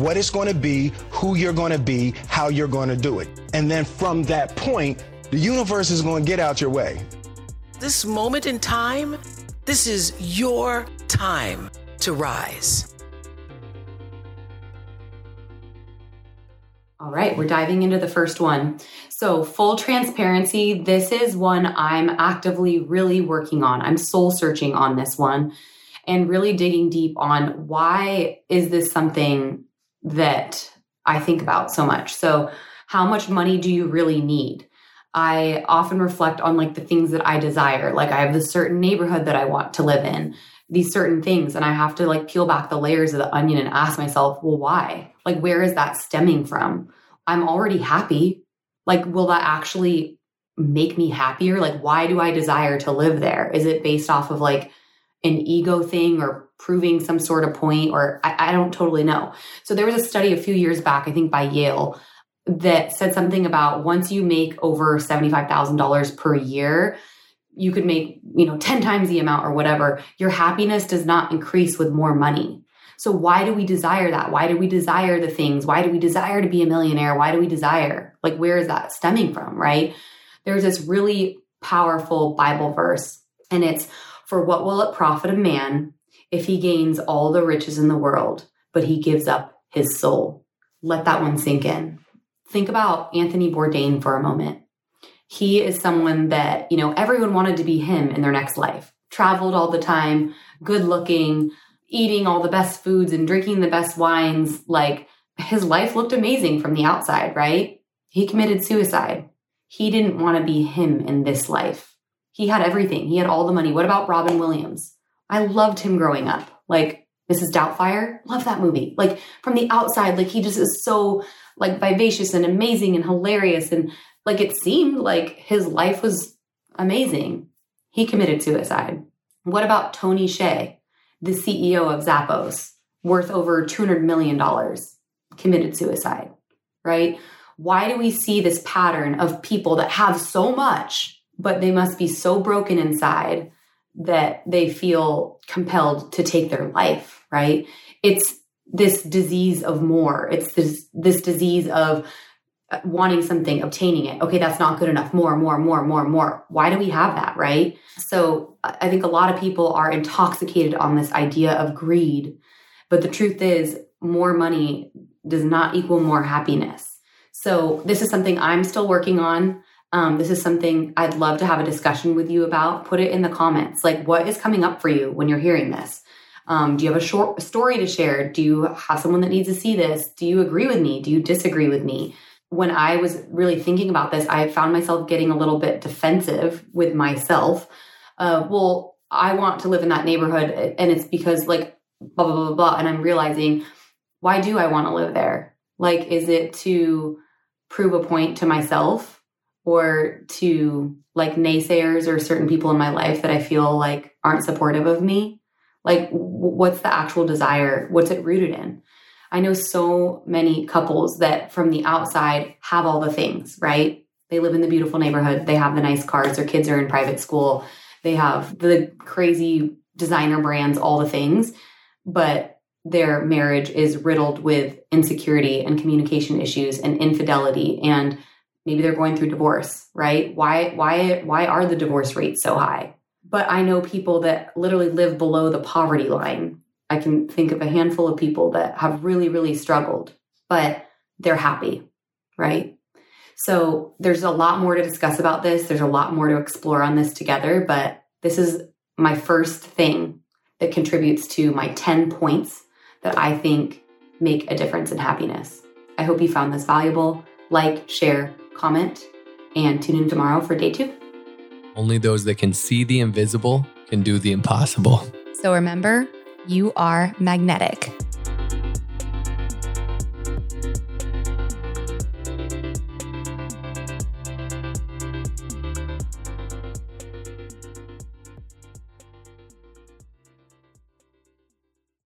what it's going to be, who you're going to be, how you're going to do it. And then from that point, the universe is going to get out your way. This moment in time, this is your time to rise. All right, we're diving into the first one. So, full transparency, this is one I'm actively really working on. I'm soul searching on this one and really digging deep on why is this something that I think about so much. So, how much money do you really need? I often reflect on like the things that I desire. Like I have this certain neighborhood that I want to live in, these certain things, and I have to like peel back the layers of the onion and ask myself, well, why? Like, where is that stemming from? I'm already happy. Like, will that actually make me happier? Like, why do I desire to live there? Is it based off of like an ego thing or proving some sort of point or I, I, don't totally know. So there was a study a few years back, I think by Yale, that said something about once you make over $75,000 per year, you could make, you know, 10 times the amount or whatever. Your happiness does not increase with more money. So why do we desire that? Why do we desire the things? Why do we desire to be a millionaire? Why do we desire? Like where is that stemming from, right? There's this really powerful Bible verse and it's for what will it profit a man if he gains all the riches in the world, but he gives up his soul? Let that one sink in. Think about Anthony Bourdain for a moment. He is someone that, you know, everyone wanted to be him in their next life. Traveled all the time, good looking, eating all the best foods and drinking the best wines. Like his life looked amazing from the outside, right? He committed suicide. He didn't want to be him in this life. He had everything. He had all the money. What about Robin Williams? I loved him growing up. Like Mrs. Doubtfire, love that movie. Like from the outside, like he just is so like vivacious and amazing and hilarious and like it seemed like his life was amazing. He committed suicide. What about Tony Hsieh, the CEO of Zappos, worth over $200 million, committed suicide, right? Why do we see this pattern of people that have so much but they must be so broken inside that they feel compelled to take their life, right? It's this disease of more. It's this this disease of uh, wanting something, obtaining it. Okay, that's not good enough. More, more, more, more, more. Why do we have that, right? So I think a lot of people are intoxicated on this idea of greed, but the truth is more money does not equal more happiness. So this is something I'm still working on. Um, this is something I'd love to have a discussion with you about. Put it in the comments. Like, what is coming up for you when you're hearing this? Um, do you have a short story to share? Do you have someone that needs to see this? Do you agree with me? Do you disagree with me? When I was really thinking about this, I found myself getting a little bit defensive with myself. Uh, well, I want to live in that neighborhood, and it's because like blah blah blah blah. And I'm realizing, why do I want to live there? Like, is it to prove a point to myself? Or to like naysayers or certain people in my life that I feel like aren't supportive of me? Like, what's the actual desire? What's it rooted in? I know so many couples that from the outside have all the things, right? They live in the beautiful neighborhood, they have the nice cars, their kids are in private school, they have the crazy designer brands, all the things, but their marriage is riddled with insecurity and communication issues and infidelity and maybe they're going through divorce, right? Why why why are the divorce rates so high? But I know people that literally live below the poverty line. I can think of a handful of people that have really really struggled, but they're happy, right? So there's a lot more to discuss about this. There's a lot more to explore on this together, but this is my first thing that contributes to my 10 points that I think make a difference in happiness. I hope you found this valuable. Like, share, comment, and tune in tomorrow for day two. Only those that can see the invisible can do the impossible. So remember, you are magnetic.